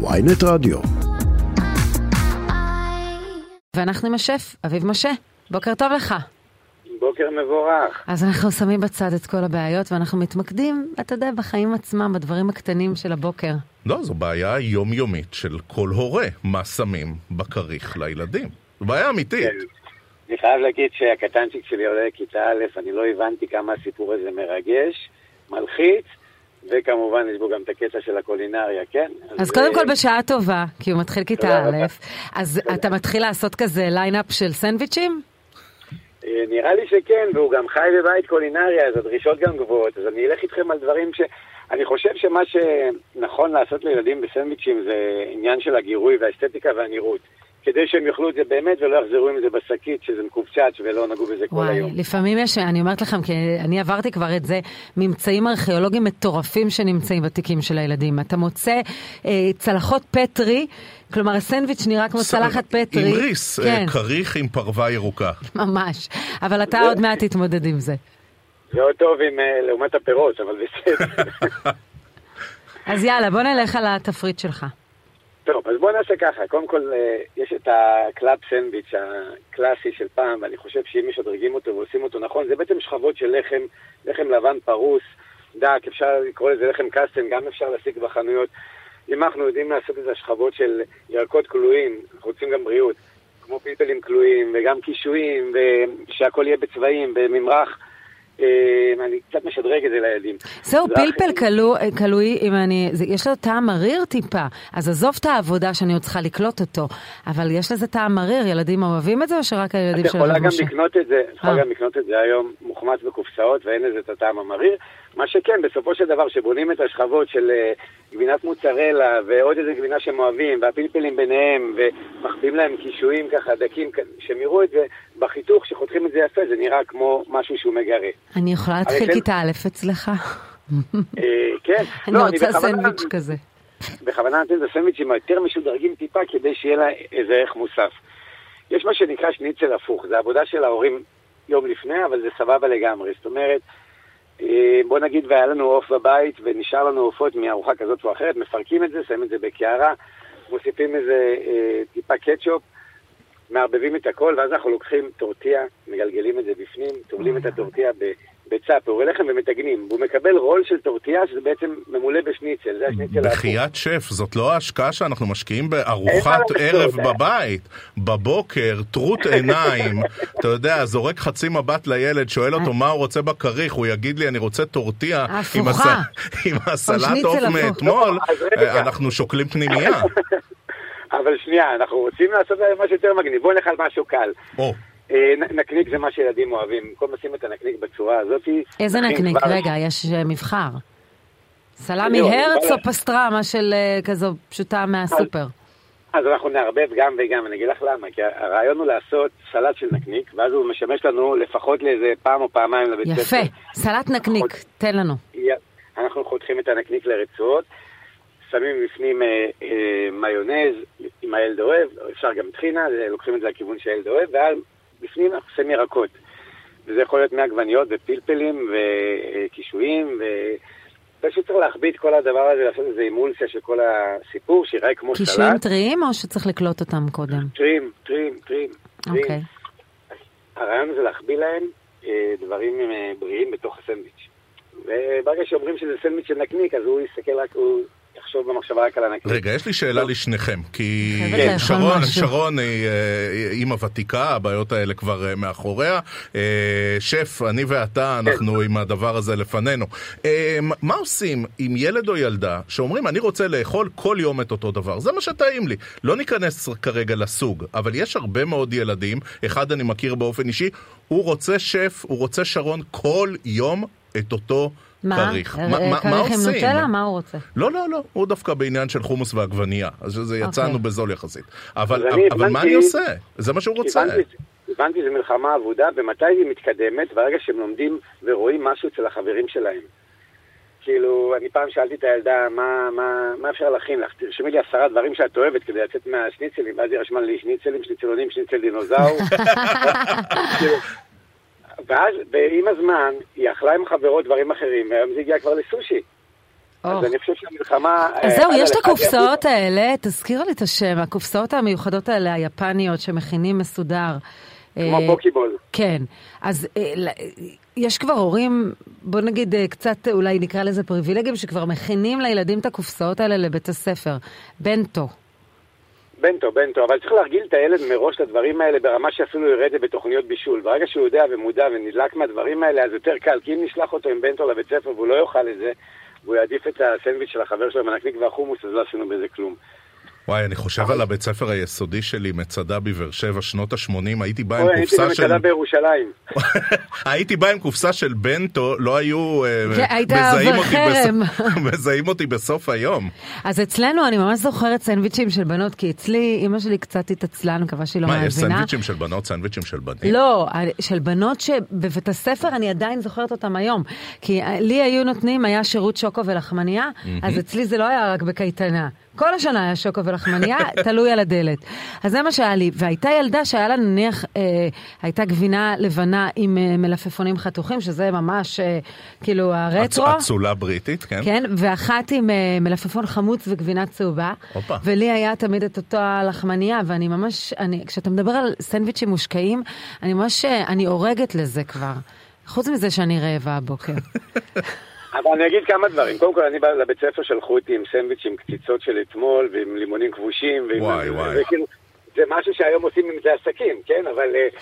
ויינט רדיו. ואנחנו עם השף, אביב משה. בוקר טוב לך. בוקר מבורך. אז אנחנו שמים בצד את כל הבעיות ואנחנו מתמקדים, אתה יודע, בחיים עצמם, בדברים הקטנים של הבוקר. לא, זו בעיה יומיומית של כל הורה, מה שמים בכריך לילדים. זו בעיה אמיתית. כן. אני חייב להגיד שהקטנצ'יק שלי עולה לכיתה א', אני לא הבנתי כמה הסיפור הזה מרגש, מלחיץ, וכמובן יש בו גם את הקטע של הקולינריה, כן? אז קודם כל בשעה טובה, כי הוא מתחיל כיתה א'. אז אתה מתחיל לעשות כזה lineup של סנדוויצ'ים? אה, נראה לי שכן, והוא גם חי בבית קולינריה, אז הדרישות גם גבוהות, אז אני אלך איתכם על דברים ש... אני חושב שמה שנכון לעשות לילדים בסנדוויצ'ים זה עניין של הגירוי והאסתטיקה והנראות. כדי שהם יאכלו את זה באמת ולא יחזרו עם זה בשקית, שזה מקופצ'ץ' ולא נגעו בזה כל וואי, היום. לפעמים יש, אני אומרת לכם, כי אני עברתי כבר את זה, ממצאים ארכיאולוגיים מטורפים שנמצאים בתיקים של הילדים. אתה מוצא אה, צלחות פטרי, כלומר הסנדוויץ' נראה כמו צלחת פטרי. עם ריס, כן, אה, כריך עם פרווה ירוקה. ממש. אבל אתה עוד מעט תתמודד עם זה. זה עוד טוב עם, אה, לעומת הפירות, אבל בסדר. אז יאללה, בוא נלך על התפריט שלך. טוב, אז בואו נעשה ככה. קודם כל, אה, יש את ה club sandwich הקלאסי של פעם, ואני חושב שאם משדרגים אותו ועושים אותו נכון, זה בעצם שכבות של לחם, לחם לבן פרוס, דק, אפשר לקרוא לזה לחם קסטן, גם אפשר להשיג בחנויות. אם אנחנו יודעים לעשות את זה שכבות של ירקות כלואים, אנחנו רוצים גם בריאות, כמו פלפלים כלואים, וגם קישואים, ושהכול יהיה בצבעים, בממרח. אה, אני קצת משדרג את זה לילדים. זהו, זה פלפל כלואי, אם אני, יש לו טעם מריר טיפה, אז עזוב את העבודה שאני עוד צריכה לקלוט אותו, אבל יש לזה טעם מריר, ילדים אוהבים את זה או שרק הילדים של רב גם משה? את יכולה אה. גם לקנות את זה היום מוחמץ בקופסאות ואין לזה את הטעם המריר. מה שכן, בסופו של דבר, שבונים את השכבות של אה, גבינת מוצרלה ועוד איזה גבינה שהם אוהבים, והפלפלים ביניהם, ומחביאים להם קישואים ככה דקים, שהם יראו את זה בחיתוך, שחותכים את זה יפה, זה נראה כמו משהו שהוא מגרה. אני יכולה להתחיל. כיתה א' אצלך? אה, כן, אני לא, רוצה בכוונה- סנדוויץ' כזה. בכוונה נותן את הסנדוויצ'ים היותר משודרגים טיפה כדי שיהיה לה איזה ערך מוסף. יש מה שנקרא שניצל הפוך, זה עבודה של ההורים יום לפני, אבל זה סבבה לגמרי. זאת אומרת, אה, בוא נגיד והיה לנו עוף בבית ונשאר לנו עופות מארוחה כזאת או אחרת, מפרקים את זה, שמים את זה בקערה, מוסיפים איזה אה, טיפה קטשופ, מערבבים את הכל, ואז אנחנו לוקחים טורטיה, מגלגלים את זה בפנים, טובלים את הטורטיה בביצה, פעורי לחם ומטגנים. והוא מקבל רול של טורטיה שזה בעצם ממולא בשניצל, זה השניצל ההפוך. בחייאת שף, זאת לא ההשקעה שאנחנו משקיעים בארוחת. ערב בבית. בבוקר, טרוט עיניים, אתה יודע, זורק חצי מבט לילד, שואל אותו מה הוא רוצה בכריך, הוא יגיד לי, אני רוצה טורטיה. עם הפוכה. הס- עם הסלט עוף. מאתמול. אה, אנחנו שוקלים פנימייה. אבל שנייה, אנחנו רוצים לעשות משהו יותר מגניב. בואו נלך על משהו קל. או, אה, נ- נקניק זה מה שילדים אוהבים. במקום לשים את הנקניק בצורה הזאת... איזה נקניק? רגע, יש אה, מבחר. סלמי לא, הרץ או פסטרמה של אה, כזו פשוטה מהסופר? אז אנחנו נערבב גם וגם, אני אגיד לך למה. כי הרעיון הוא לעשות סלט של נקניק, ואז הוא משמש לנו לפחות לאיזה פעם או פעמיים לבית ספר. יפה, סלט נקניק, תן לנו. אנחנו חותכים את הנקניק לרצועות, שמים בפנים אה, אה, מיונז עם הילד אוהב, אפשר גם טחינה, לוקחים את זה לכיוון שהילד אוהב, ואז בפנים אנחנו שמים ירקות. וזה יכול להיות מעגבניות ופלפלים וקישואים, ופשוט צריך להחביא את כל הדבר הזה, לעשות איזה אימולסיה של כל הסיפור, שיראה כמו קישואים סלט. טריים או שצריך לקלוט אותם קודם? טרים, טרים. טרים. אוקיי. הרעיון זה להחביא להם אה, דברים בריאים בתוך הסנדוויץ'. וברגע שאומרים שזה סנדוויץ' של נקניק, אז הוא יסתכל רק, הוא יחשוב במחשבה רק על הנקניק. רגע, יש לי שאלה לשניכם, כי שרון. שרון היא אה, אימא ותיקה, הבעיות האלה כבר אה, מאחוריה. אה, שף, אני ואתה, אנחנו עם הדבר הזה לפנינו. אה, מה עושים עם ילד או ילדה שאומרים, אני רוצה לאכול כל יום את אותו דבר? זה מה שטעים לי. לא ניכנס כרגע לסוג, אבל יש הרבה מאוד ילדים, אחד אני מכיר באופן אישי, הוא רוצה שף, הוא רוצה שרון כל יום את אותו מה? כריך. אה, מה- מה- מה כריך עם עושים? נוטלה? מה הוא רוצה? לא, לא, לא, הוא דווקא בעניין של חומוס ועגבנייה, אז זה יצאנו אוקיי. בזול יחסית. אבל, מה אני עושה? זה מה שהוא רוצה. הבנתי, שזו מלחמה אבודה, ומתי היא מתקדמת? ברגע שהם לומדים ורואים משהו אצל החברים שלהם. כאילו, אני פעם שאלתי את הילדה, מה, מה, מה אפשר להכין לך? תרשמי לי עשרה דברים שאת אוהבת כדי לצאת מהשניצלים, ואז היא רשמה לי שניצלים, שניצלונים, שניצל דינוזאור. ואז, ועם הזמן, היא אכלה עם חברות דברים אחרים, והיום זה הגיע כבר לסושי. אז אני חושב שהמלחמה... אז זהו, יש את הקופסאות האלה, תזכיר לי את השם, הקופסאות המיוחדות האלה, היפניות, שמכינים מסודר. כמו פוקיבול. כן, אז יש כבר הורים, בוא נגיד קצת, אולי נקרא לזה פריבילגים, שכבר מכינים לילדים את הקופסאות האלה לבית הספר. בנטו. בנטו, בנטו, אבל צריך להרגיל את הילד מראש לדברים האלה ברמה שאפילו ירד בתוכניות בישול. ברגע שהוא יודע ומודע ונדלק מהדברים האלה, אז יותר קל, כי אם נשלח אותו עם בנטו לבית ספר והוא לא יאכל את זה, והוא יעדיף את הסנדוויץ' של החבר שלו מהנקניק והחומוס, אז לא עשינו בזה כלום. וואי, אני חושב על הבית ספר היסודי שלי, מצדה בבאר שבע, שנות ה-80, הייתי בא עם קופסה של... הייתי במצדה בירושלים. הייתי בא עם קופסה של בנטו, לא היו כן, מזהים אותי בסוף היום. אז אצלנו, אני ממש זוכרת סנדוויצ'ים של בנות, כי אצלי, אימא שלי קצת התעצלה, אני מקווה שהיא לא מאזינה. מה, יש סנדוויצ'ים של בנות, סנדוויצ'ים של בנים? לא, של בנות שבבית הספר, אני עדיין זוכרת אותם היום. כי לי היו נותנים, היה שירות שוקו ולחמניה, אז אצלי זה לא היה רק בקייטנה. כל השנה היה שוקו ולחמניה, תלוי על הדלת. אז זה מה שהיה לי. והייתה ילדה שהיה לה נניח, אה, הייתה גבינה לבנה עם אה, מלפפונים חתוכים, שזה ממש אה, כאילו הרטרו. אצולה בריטית, כן. כן, ואחת עם אה, מלפפון חמוץ וגבינה צהובה. הופה. ולי היה תמיד את אותה לחמניה, ואני ממש, אני, כשאתה מדבר על סנדוויצ'ים מושקעים, אני ממש, אה, אני הורגת לזה כבר. חוץ מזה שאני רעבה הבוקר. אבל אני אגיד כמה דברים. קודם כל, אני בא לבית ספר, שלחו אותי עם סנדוויץ' עם קציצות של אתמול, ועם לימונים כבושים. וואי, וואי. וכאילו, זה משהו שהיום עושים עם זה עסקים, כן? אבל uh,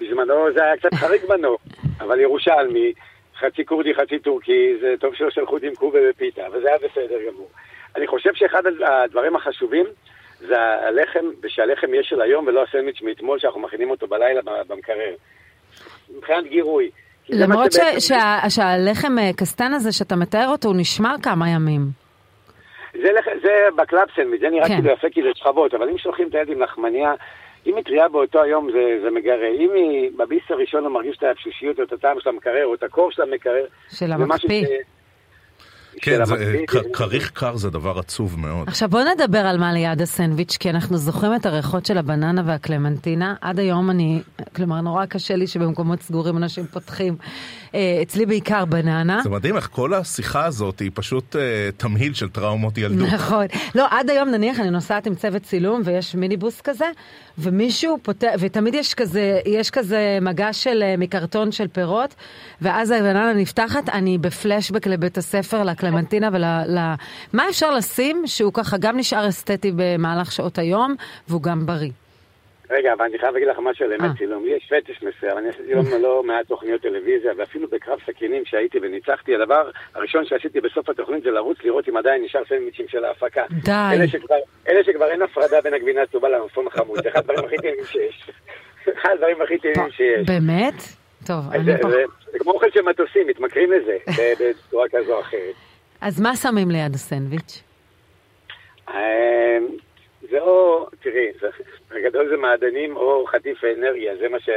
בזמנו זה היה קצת חריג בנו. אבל ירושלמי, חצי כורדי, חצי טורקי, זה טוב שלא שלחו אותי עם קובה ופיתה, וזה היה בסדר גמור. אני חושב שאחד הדברים החשובים זה הלחם, ושהלחם יהיה של היום ולא הסנדוויץ' מאתמול שאנחנו מכינים אותו בלילה במקרר. מבחינת גירוי. למרות שהלחם קסטן הזה שאתה מתאר אותו, הוא נשמר כמה ימים. זה, זה סנדוויץ', זה נראה כן. כאילו יפה כי זה שכבות, אבל אם שולחים את הילד עם לחמניה, אם היא טריה באותו היום זה, זה מגרה. אם היא בביס הראשון לא מרגיש את האפשושיות או את הטעם של המקרר או את הקור של המקרר, של המקפיא. כן, זה, כריך קר זה דבר עצוב מאוד. עכשיו בוא נדבר על מה ליד הסנדוויץ', כי אנחנו זוכרים את הריחות של הבננה והקלמנטינה. עד היום אני, כלומר נורא קשה לי שבמקומות סגורים אנשים פותחים. אה, אצלי בעיקר בננה. זה מדהים איך כל השיחה הזאת היא פשוט אה, תמהיל של טראומות ילדות. נכון. לא, עד היום נניח אני נוסעת עם צוות צילום ויש מיניבוס כזה, ומישהו פותח, ותמיד יש כזה, יש כזה מגע של, אה, מקרטון של פירות, ואז הבננה נפתחת, אני בפלשבק לבית הספר, לקלמנטינה ול... ל... מה אפשר לשים שהוא ככה גם נשאר אסתטי במהלך שעות היום, והוא גם בריא? רגע, אבל אני חייב להגיד לך משהו על אמת צילום. לי יש פטיש מסוים, אני עשיתי לא, לא מעט תוכניות טלוויזיה, ואפילו בקרב סכינים שהייתי וניצחתי, הדבר הראשון שעשיתי בסוף התוכנית זה לרוץ לראות אם עדיין נשאר סנדוויצ'ים של ההפקה. די. אלה שכבר, אלה שכבר אין הפרדה בין הגבינה הצהובה למפון החמוד, זה אחד הדברים הכי טעימים שיש. אחד הדברים הכי טעימים שיש. באמת? טוב, אני פה... זה כמו אוכל של מטוסים, מתמכרים לזה בצורה כזו או אחרת. אז מה שמים ליד הסנדוויץ'? אמ, זה או, תראי, בגדול זה מעדנים או חטיף אנרגיה, זה מה ש...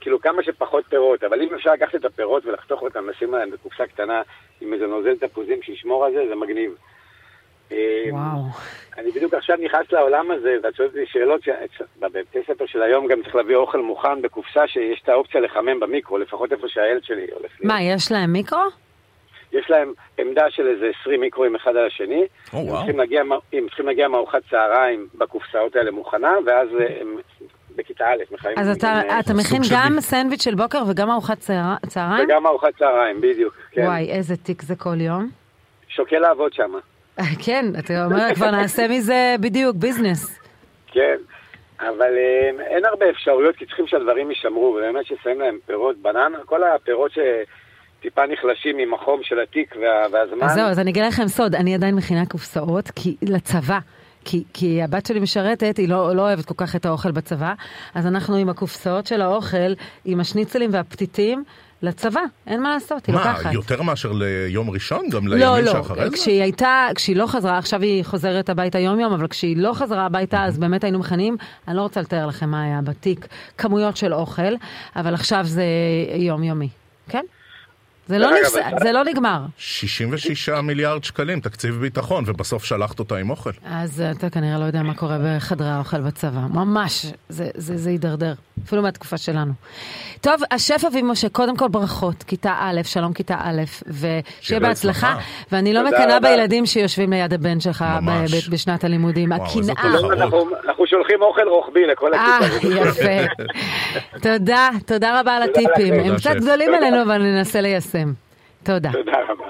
כאילו כמה שפחות פירות, אבל אם אפשר לקחת את הפירות ולחתוך אותם, לשים עליהם בקופסה קטנה עם איזה נוזל תפוזים שישמור על זה, זה מגניב. אמ, וואו. אני בדיוק עכשיו נכנס לעולם הזה, ואת שואלת לי שאלות, בבתי ספר של היום גם צריך להביא אוכל מוכן בקופסה שיש את האופציה לחמם במיקרו, לפחות איפה שהילד שלי הולך. מה, יש להם מיקרו? יש להם עמדה של איזה 20 מיקרואים אחד על השני. Oh, wow. הם, צריכים להגיע, הם צריכים להגיע מארוחת צהריים בקופסאות האלה מוכנה, ואז הם בכיתה א' מחייבים... אז אתה, אתה מכין גם סנדוויץ' של בוקר וגם ארוחת צהריים? וגם ארוחת צהריים, בדיוק, כן. וואי, איזה תיק זה כל יום. שוקל לעבוד שם. כן, אתה אומר, כבר נעשה מזה בדיוק ביזנס. כן, אבל אין הרבה אפשרויות, כי צריכים שהדברים יישמרו, ובאמת ששמים להם פירות, בננה, כל הפירות ש... טיפה נחלשים עם החום של התיק וה, והזמן. אז זהו, אז אני אגיד לכם סוד, אני עדיין מכינה קופסאות, כי לצבא. כי, כי הבת שלי משרתת, היא לא, לא אוהבת כל כך את האוכל בצבא, אז אנחנו עם הקופסאות של האוכל, עם השניצלים והפתיתים, לצבא, אין מה לעשות, היא מה, לוקחת. מה, יותר מאשר ליום ראשון? גם לא, לימים לא, שאחרי זה? כשהיא הייתה, כשהיא לא חזרה, עכשיו היא חוזרת הביתה יום-יום, אבל כשהיא לא חזרה הביתה, אז באמת היינו מכנים, אני לא רוצה לתאר לכם מה היה בתיק, כמויות של אוכל, אבל עכשיו זה יומיומי, כן? זה לא, נפס... אגב, זה לא נגמר. 66 מיליארד שקלים, תקציב ביטחון, ובסוף שלחת אותה עם אוכל. אז אתה כנראה לא יודע מה קורה בחדרי האוכל בצבא. ממש, זה, זה, זה יידרדר. אפילו מהתקופה שלנו. טוב, השף אביב משה, קודם כל ברכות. כיתה א', שלום כיתה א', ושיהיה שיהיה בהצלחה. ואני לא מקנאה. בילדים שיושבים ליד הבן שלך ממש. בשנת הלימודים. הקנאה. אנחנו, אנחנו שולחים אוכל רוחבי לכל אה, הכיתה. יפה. תודה, תודה רבה על הטיפים. הם קצת. גדולים. עלינו, אבל ננסה ליישם. תודה. תודה רבה.